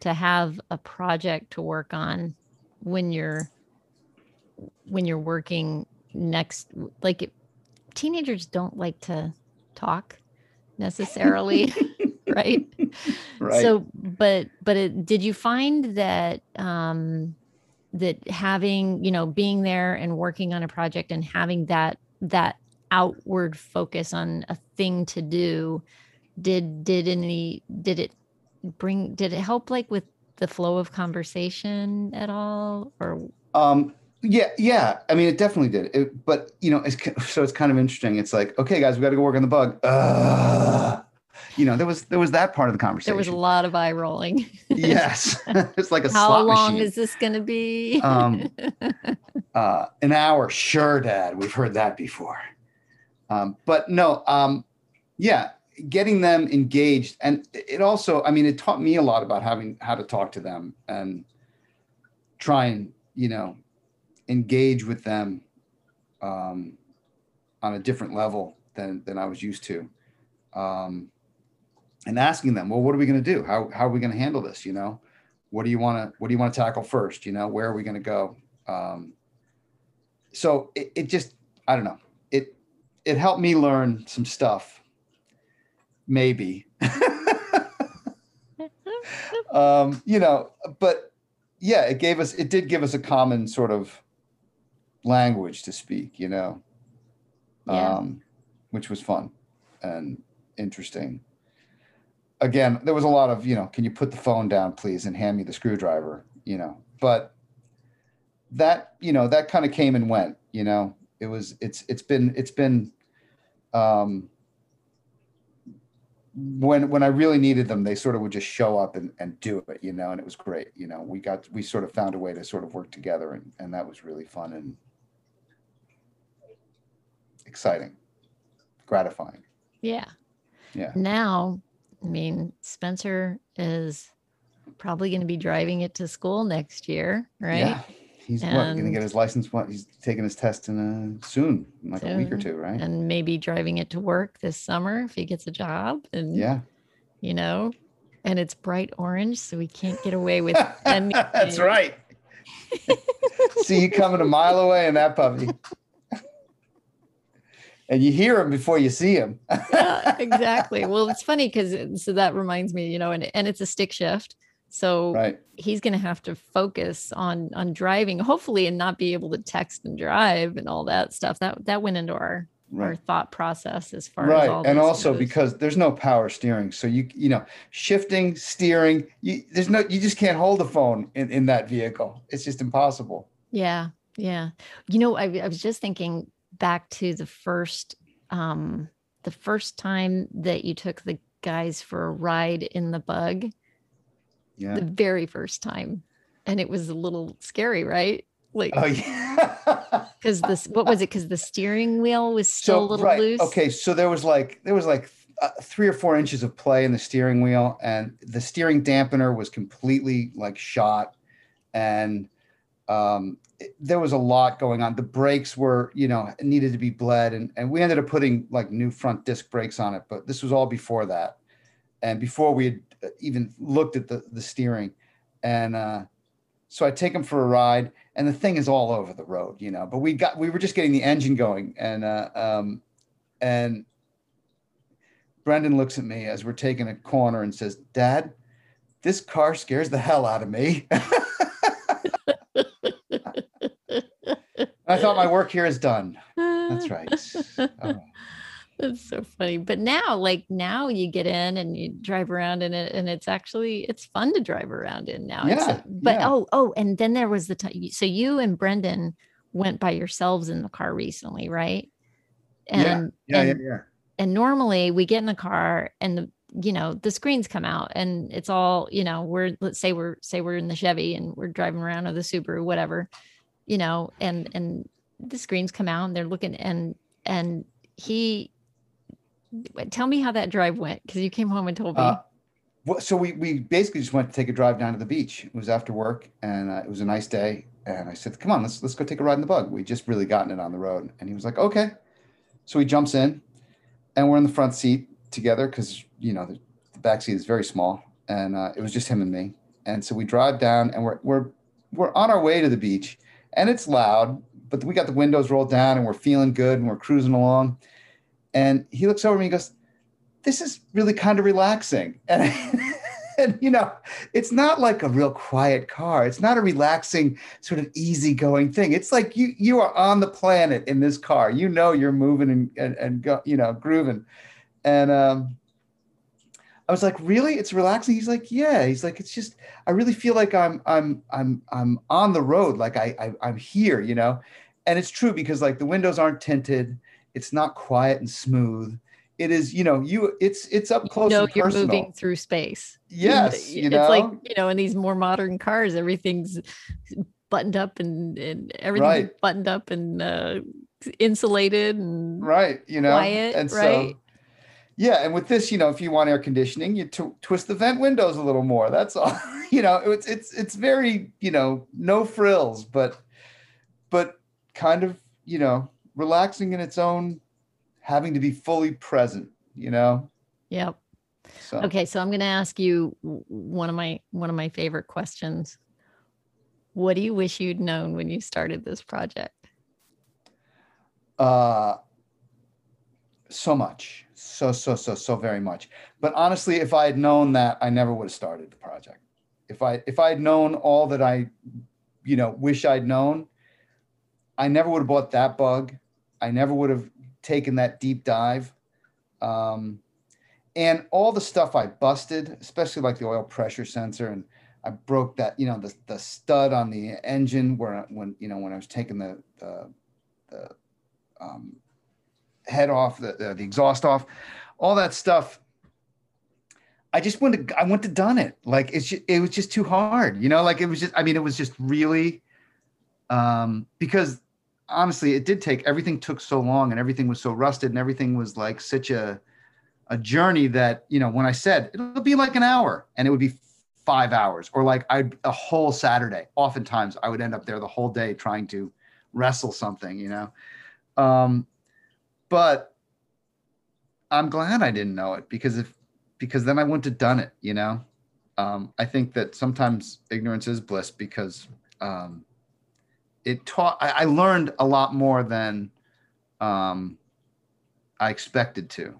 to have a project to work on when you're when you're working next like it, teenagers don't like to talk necessarily, right? Right. So, but but it, did you find that um, that having you know being there and working on a project and having that that outward focus on a thing to do did did any did it bring did it help like with the flow of conversation at all or Um, yeah, yeah. I mean, it definitely did. It, but you know, it's so it's kind of interesting. It's like, okay, guys, we got to go work on the bug. Uh, you know, there was there was that part of the conversation. there was a lot of eye rolling yes, it's like a how long machine. is this going to be um, uh, an hour, sure, Dad. We've heard that before. Um, but no, um, yeah, getting them engaged, and it also, I mean, it taught me a lot about having how to talk to them and try and you know engage with them um, on a different level than than I was used to. Um, and asking them, well, what are we going to do? How, how are we going to handle this? You know, what do you want to, what do you want to tackle first? You know, where are we going to go? Um, so it, it just, I don't know. It, it helped me learn some stuff. Maybe, um, you know, but yeah, it gave us, it did give us a common sort of language to speak, you know, Yeah. um, which was fun and interesting. Again, there was a lot of, you know, can you put the phone down, please, and hand me the screwdriver, you know, but that, you know, that kind of came and went, you know, it was, it's, it's been, it's been, um, when when I really needed them, they sort of would just show up and, and do it, you know, and it was great. You know, we got we sort of found a way to sort of work together and, and that was really fun and exciting, gratifying. yeah Yeah. now i mean spencer is probably going to be driving it to school next year right Yeah. He's what, gonna get his license what he's taking his test in a soon, in like a week or two, right? and maybe driving it to work this summer if he gets a job and yeah. you know and it's bright orange so we can't get away with any That's right. See you coming a mile away in that puppy. And you hear him before you see him. yeah, exactly well it's funny because so that reminds me you know and, and it's a stick shift so right. he's going to have to focus on on driving hopefully and not be able to text and drive and all that stuff that that went into our our Right. thought process as far as right all and also goes. because there's no power steering so you you know shifting steering you there's no you just can't hold the phone in, in that vehicle it's just impossible yeah yeah you know I, I was just thinking back to the first um the first time that you took the guys for a ride in the bug? Yeah. The very first time. And it was a little scary right? Like oh yeah. Because this what was it because the steering wheel was still a little right, loose? Okay so there was like there was like uh, three or four inches of play in the steering wheel and the steering dampener was completely like shot. And um there was a lot going on the brakes were you know needed to be bled and, and we ended up putting like new front disc brakes on it but this was all before that and before we had uh, even looked at the the steering and uh so I take him for a ride, and the thing is all over the road, you know. But we got we were just getting the engine going, and uh, um, and Brendan looks at me as we're taking a corner and says, "Dad, this car scares the hell out of me." I thought my work here is done. That's right. Oh, That's so funny. But now, like now you get in and you drive around in it and it's actually it's fun to drive around in now. Yeah, but yeah. oh, oh, and then there was the time so you and Brendan went by yourselves in the car recently, right? Yeah, And yeah, yeah, and, yeah. and normally we get in the car and the you know the screens come out and it's all you know we're let's say we're say we're in the chevy and we're driving around or the subaru whatever you know and and the screens come out and they're looking and and he tell me how that drive went because you came home and told me Uh, well, so we we basically just went to take a drive down to the beach. It was after work, and uh, it was a nice day. And I said, "Come on, let's let's go take a ride in the bug." We just really gotten it on the road, and he was like, "Okay." So he jumps in, and we're in the front seat together because you know the, the back seat is very small, and uh, it was just him and me. And so we drive down, and we're we're we're on our way to the beach, and it's loud, but we got the windows rolled down and we're feeling good and we're cruising along. And he looks over at me and goes, This is really kind of relaxing. And, and you know, it's not like a real quiet car. It's not a relaxing, sort of easygoing thing. It's like you you are on the planet in this car. You know you're moving and and, and go, you know, grooving. And um I was like, really? It's relaxing. He's like, yeah. He's like, it's just, I really feel like I'm, I'm, I'm, I'm on the road. Like I, I I'm here, you know? And it's true because like the windows aren't tinted. It's not quiet and smooth. It is, you know, you, it's, it's up close. You know, you're personal. moving through space. Yes. You know, it's like you know, in these more modern cars, everything's buttoned up and and everything's Right. buttoned up and uh, insulated and right. You know, quiet, and so, right? Yeah. And with this, you know, if you want air conditioning, you tw- twist the vent windows a little more. That's all, you know, it's, it's, it's very, you know, no frills, but, but kind of, you know, relaxing in its own, having to be fully present, you know? Yep. So, Okay, so I'm going to ask you one of my one of my favorite questions. What do you wish you'd known when you started this project? uh, so much, so, so, so, so very much. But honestly, if I had known that, I never would have started the project. If I, if I had known all that I, you know, wish I'd known, I never would have bought that bug. I never would have taken that deep dive. Um, and all the stuff I busted, especially like the oil pressure sensor, and I broke that, you know, the, the stud on the engine where when you know when I was taking the the, the um, head off, the, the the exhaust off, all that stuff. I just went to I went to done it. Like it's just, it was just too hard, you know. Like it was just I mean it was just really um, because honestly it did take everything took so long and everything was so rusted and everything was like such a a journey that you know when I said it'll be like an hour and it would be five hours or like I a whole Saturday. Oftentimes I would end up there the whole day trying to wrestle something, you know. Um, but I'm glad I didn't know it because if because then I wouldn't have done it, you know. Um, I think that sometimes ignorance is bliss because um, it taught. I, I learned a lot more than um, I expected to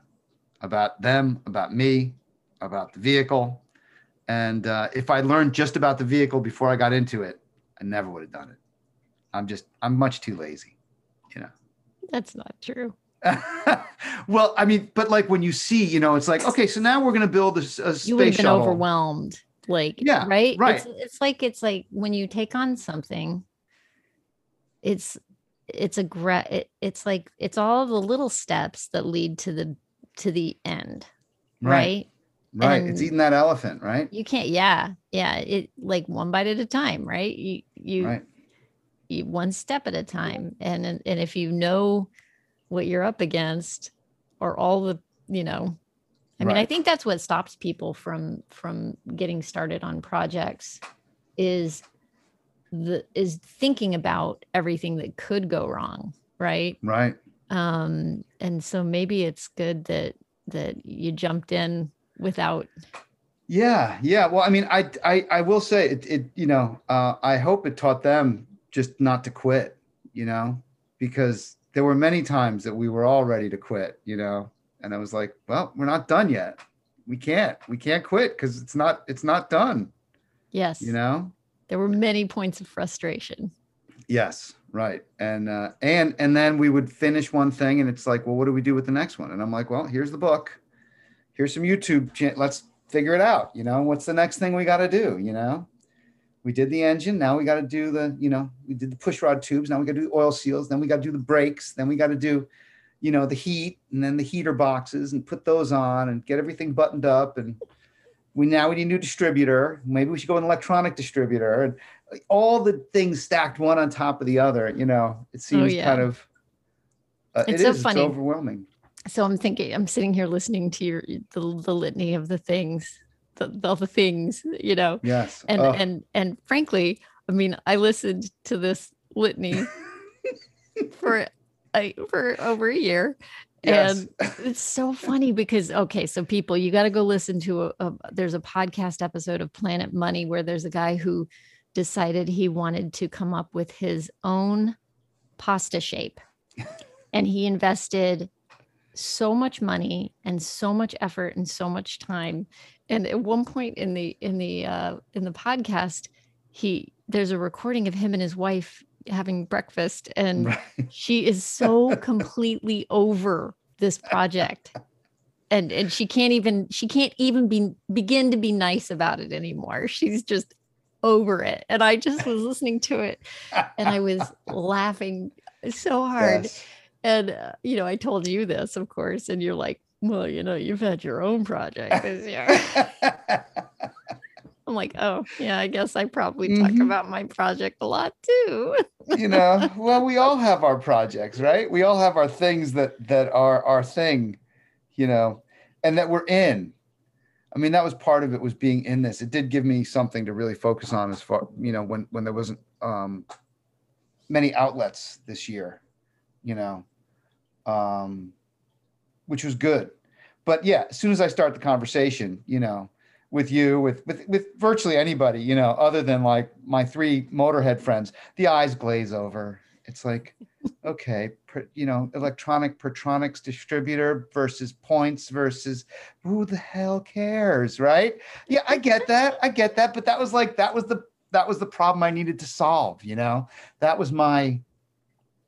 about them, about me, about the vehicle. And uh, if I learned just about the vehicle before I got into it, I never would have done it. I'm just I'm much too lazy, you know. That's not true. well, I mean, but like when you see, you know, it's like, okay, so now we're going to build a, a You would have space been shuttle. overwhelmed. Like, Yeah, right? right. It's, it's like it's like when you take on something, it's it's a gra- it, it's like it's all the little steps that lead to the to the end, right? Right. it's eating that elephant, right? You can't, yeah, yeah. It like one bite at a time, right? You you Right. you one step at a time and and if you know what you're up against or all the you know i mean i think that's what stops people from from getting started on projects is the is thinking about everything that could go wrong right Right. um and so maybe it's good that that you jumped in without Yeah, yeah. Well, I mean, I, I, I will say it. It, you know, uh, I hope it taught them just not to quit. You know, because there were many times that we were all ready to quit. You know, and I was like, well, we're not done yet. We can't. We can't quit because it's not. It's not done. yes You know. there were many points of frustration Yes, right. And uh, and and then we would finish one thing, and it's like, well, what do we do with the next one? And I'm like, well, here's the book. Here's some YouTube. Let's figure it out. You know, what's the next thing we got to do? You know, we did the engine. Now we got to do the. You know, we did the push rod tubes. Now we got to do the oil seals. Then we got to do the brakes. Then we got to do, you know, the heat, and then the heater boxes, and put those on, and get everything buttoned up, and we now we need a new distributor. Maybe we should go an electronic distributor, and like, all the things stacked one on top of the other. You know, it seems yeah. kind of. Uh, It's it so is, funny. It's overwhelming. so i'm thinking i'm sitting here listening to your the, the litany of the things the, all the things you know Yes. and Oh, and and frankly i mean i listened to this litany for a, for over a year yes. and it's so funny because okay so people you got to go listen to a, a there's a podcast episode of planet money where there's a guy who decided he wanted to come up with his own pasta shape. and he invested so much money and so much effort and so much time. And at one point in the in the uh in the podcast, he there's a recording of him and his wife having breakfast and Right. she is so completely over this project and and she can't even she can't even be begin to be nice about it anymore she's just over it and i just was listening to it and i was laughing so hard Yes. And uh, you know i told you this of course and you're like well you know you've had your own project this year i'm like oh yeah i guess i probably talk Mhm. about my project a lot too you know, well, we all have our projects, right? We all have our things that that are our thing, you know, and that we're in. I mean, that was part of it was being in this. It did give me something to really focus on as far, you know, when when there wasn't um many outlets this year, you know. Um which was good. But yeah, as soon as I start the conversation, you know, with you, with with with virtually anybody, you know, other than like my three motorhead friends, the eyes glaze over. It's like, okay, pr- you know, electronic Pertronix distributor versus points versus who the hell cares, right? Yeah, I get that. I get that. But that was like that was the that was the problem I needed to solve, you know. That was my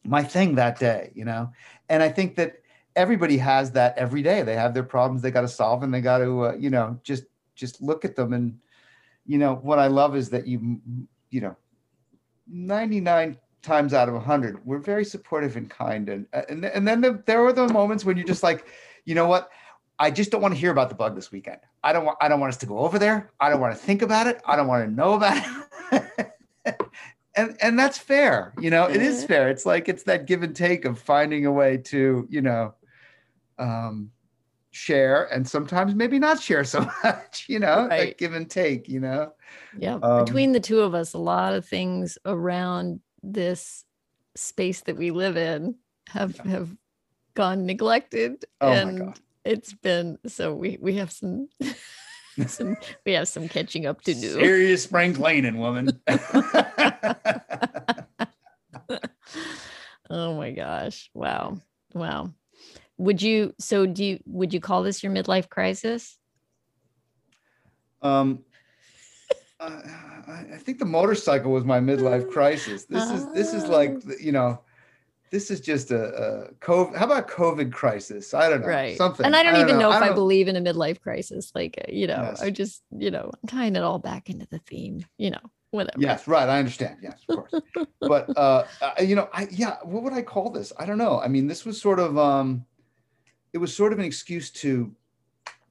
my thing that day, you know. And I think that everybody has that every day. They have their problems they got to solve and they got to uh, you know, just just look at them. And you know, what I love is that you you know, 99 times out of 100 we're very supportive and kind. And and, and then the, there are the moments when you're just like you know what? I just don't want to hear about the bug this weekend. I don't want i don't want us to go over there. I don't want to think about it. I don't want to know about it and and that's fair you know it is fair it's like it's that give and take of finding a way to you know um share and sometimes maybe not share so much you know Right. give and take you know Yeah. Um, Between the two of us, a lot of things around this space that we live in have Yeah. have gone neglected. Oh and it's been so we we have some some we have some catching up to do. Serious spring cleaning, woman. oh my gosh. Wow. Wow. Would you so do you would you call this your midlife crisis? um, I, think the motorcycle was my midlife crisis. This is this is like Oh. you know, this is just a, a COVID. How about COVID crisis? I don't know. right Something. and i don't, even know, if i don't- believe in a midlife crisis like uh, you know Yes. i just you know i'm tying it all back into the theme you know whatever Yes, right. I understand. Yes, of course. but uh, you know, I yeah. What would I call this? I don't know. I mean, this was sort of um, it was sort of an excuse to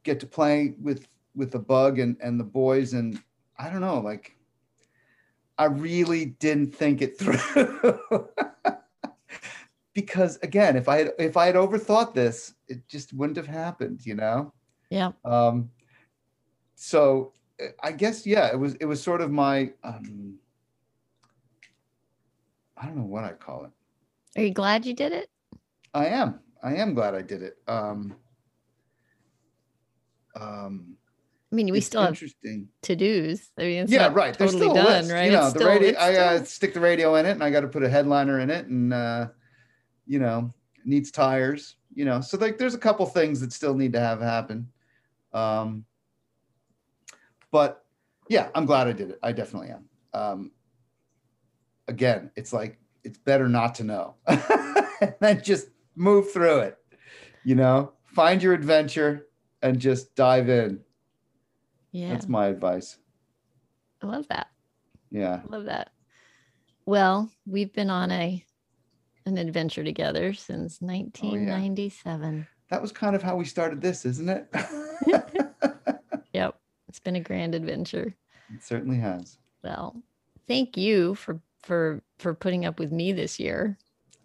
get to play with with the bug and and the boys, and I don't know, like I really didn't think it through. because again, if I had if I had overthought this, it just wouldn't have happened, you know. yeah Um, so I guess yeah, it was it was sort of my um, I don't know what I call it. are you glad you did it I am I am glad I did it. Um, um, i mean we still have interesting. to-dos i mean yeah, right. There's totally done list, right You know, It's the still- radio. I uh, stick the radio in it, and I got to put a headliner in it, and uh, you know, needs tires. You know, so like there's a couple things that still need to have happen. Um, but yeah, I'm glad I did it. I definitely am. Um, again, it's like it's better not to know, and then just move through it. You know, find your adventure and just dive in. yeah That's my advice. i love that Yeah. I love that well we've been on a an adventure together since Oh, 1997 That was kind of how we started this, isn't it? yep it's been a grand adventure it certainly has. well thank you for for for putting up with me this year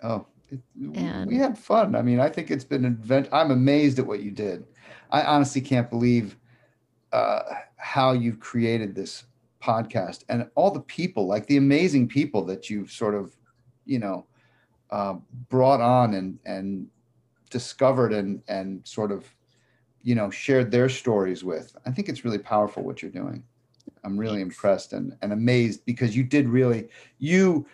Oh, it, And- we had fun. I mean, I think it's been an advent. I'm amazed at what you did. I honestly can't believe uh, how you've created this podcast and all the people, like the amazing people that you've sort of, you know, uh, brought on and and discovered and and sort of, you know, shared their stories with. I think it's really powerful what you're doing. I'm really impressed and and amazed because you did really you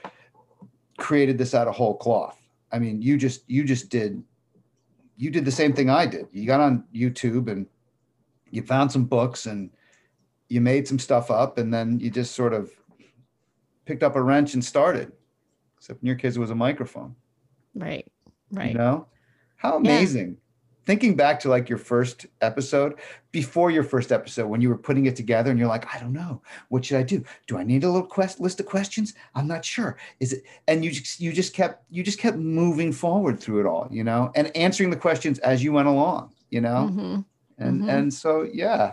created this out of whole cloth. I mean, you just you just did you did the same thing I did. You got on YouTube and you found some books and you made some stuff up and then you just sort of picked up a wrench and started. Except in your case it was a microphone. Right. Right. You know? How amazing. Thinking back to like your first episode, before your first episode, when you were putting it together and you're like, I don't know, what should I do? Do I need a little quest list of questions? I'm not sure. Is it and you just you just kept you just kept moving forward through it all, you know, and answering the questions as you went along, you know? Mhm. And Mhm. and so yeah,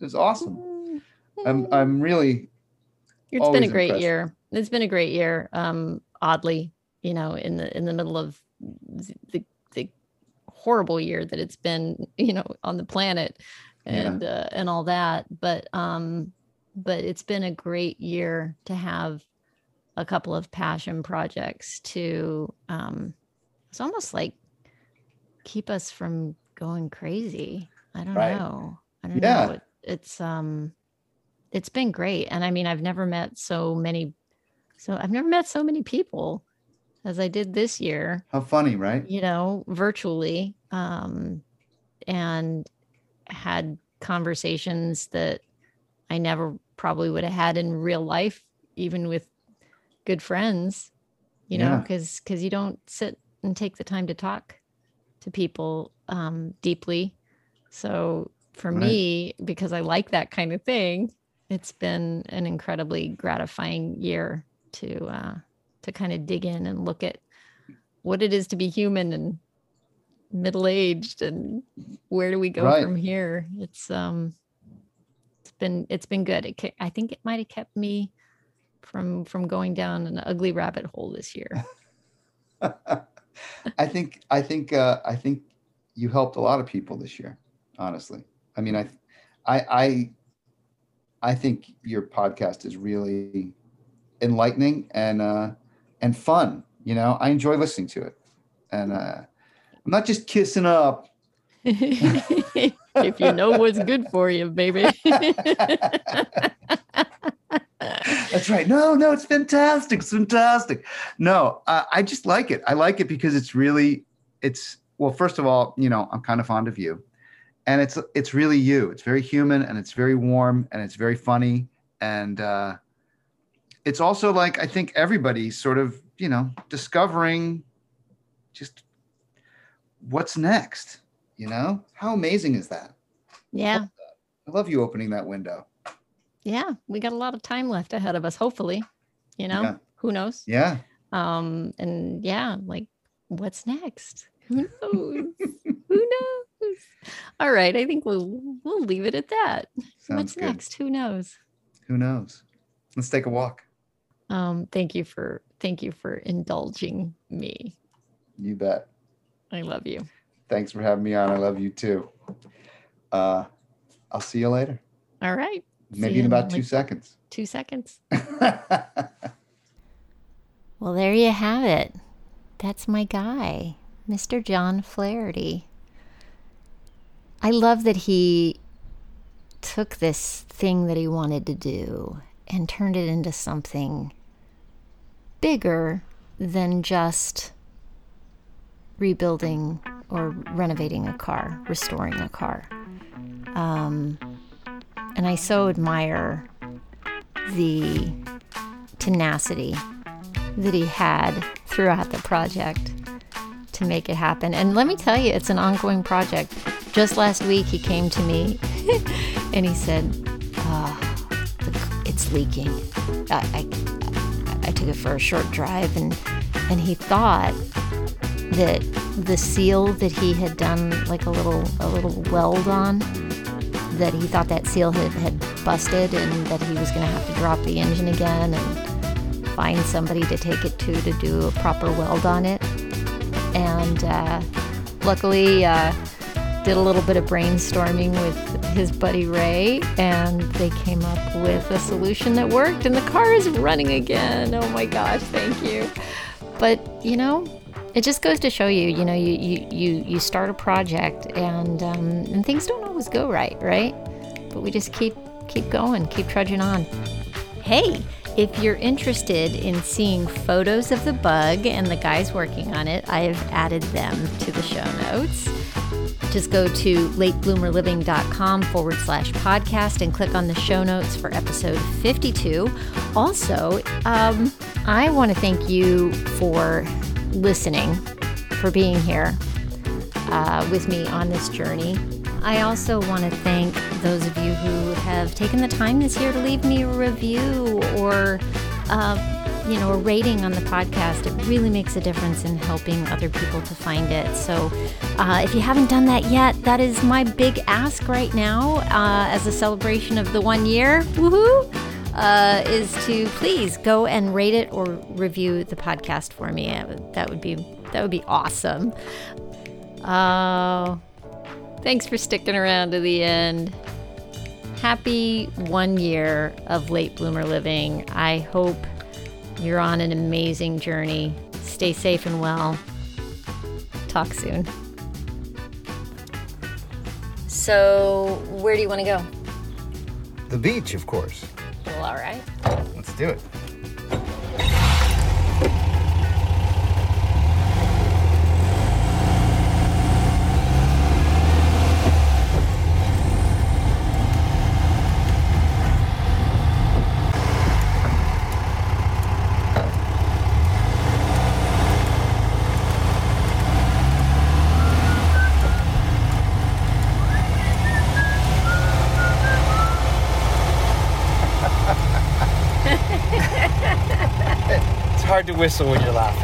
it was awesome. Mm-hmm. I'm I'm really It's been a great impressed. year. It's been a great year. Um, oddly, you know, in the in the middle of the the horrible year that it's been, you know, on the planet Yeah. and uh, and all that. But um, but it's been a great year to have a couple of passion projects to um, it's almost like keep us from going crazy. I don't Right. know. I don't Yeah. know. It, it's um it's been great. And I mean, I've never met so many so I've never met so many people as I did this year, how funny, right? you know, virtually. Um and had conversations that I never probably would have had in real life, even with good friends, you know, because because you don't sit and take the time to talk to people um, deeply. So for Right. me, because I like that kind of thing, it's been an incredibly gratifying year to uh, to kind of dig in and look at what it is to be human and middle aged and where do we go Right. from here. It's um it's been it's been good. It, I think it might have kept me from from going down an ugly rabbit hole this year. I think I think uh, I think you helped a lot of people this year. Honestly, I mean, I, I, I, I think your podcast is really enlightening and uh, and fun. You know, I enjoy listening to it, and uh, I'm not just kissing up. if you know what's good for you, baby. That's right. No, no, it's fantastic. It's fantastic. No, uh, I just like it. I like it because it's really, it's well. First of all, you know, I'm kind of fond of you, and it's it's really you. It's very human and it's very warm and it's very funny and uh, it's also like I think everybody sort of you know discovering just what's next. You know, how amazing is that? yeah. I love you opening that window. Yeah. We got a lot of time left ahead of us, hopefully. You know, Yeah. who knows? Yeah. Um, and yeah, like what's next? Who knows? who knows? All right. I think we'll we'll leave it at that. Sounds what's good. next? Who knows? Who knows? Let's take a walk. Um, thank you for thank you for indulging me. You bet. I love you. Thanks for having me on. I love you too. Uh, I'll see you later. All right. Maybe you in about two like seconds. two seconds. Well, there you have it. That's my guy, Mr. John Flaherty. I love that he took this thing that he wanted to do and turned it into something bigger than just rebuilding or renovating a car, restoring a car. Um, and I so admire the tenacity that he had throughout the project to make it happen. And let me tell you, it's an ongoing project. Just last week, he came to me and he said, oh, "It's leaking." I, I It for a short drive, and and he thought that the seal that he had done like a little a little weld on that he thought that seal had, had busted and that he was going to have to drop the engine again and find somebody to take it to to do a proper weld on it. And uh, luckily, uh, did a little bit of brainstorming with his buddy Ray, and they came up with a solution that worked, and the car is running again. Oh my gosh, thank you. But you know, it just goes to show you, you know, you you you, you start a project, and um, and things don't always go right, right? But we just keep keep going, keep trudging on. Hey, If you're interested in seeing photos of the bug and the guys working on it, I have added them to the show notes. Just go to latebloomerliving.com forward slash podcast and click on the show notes for episode 52. Also, um, I want to thank you for listening, for being here uh, with me on this journey. I also want to thank those of you who have taken the time this year to leave me a review or, uh, you know, a rating on the podcast. It really makes a difference in helping other people to find it. So, uh, if you haven't done that yet, that is my big ask right now uh, as a celebration of the one year. Woohoo! Uh, is to please go and rate it or review the podcast for me. That would be that would be awesome. Uh, Thanks for sticking around to the end. Happy one year of late bloomer living. I hope you're on an amazing journey. Stay safe and well. Talk soon. So, where do you want to go? The beach, of course. Well, all right. Let's do it. To whistle when you're laughing.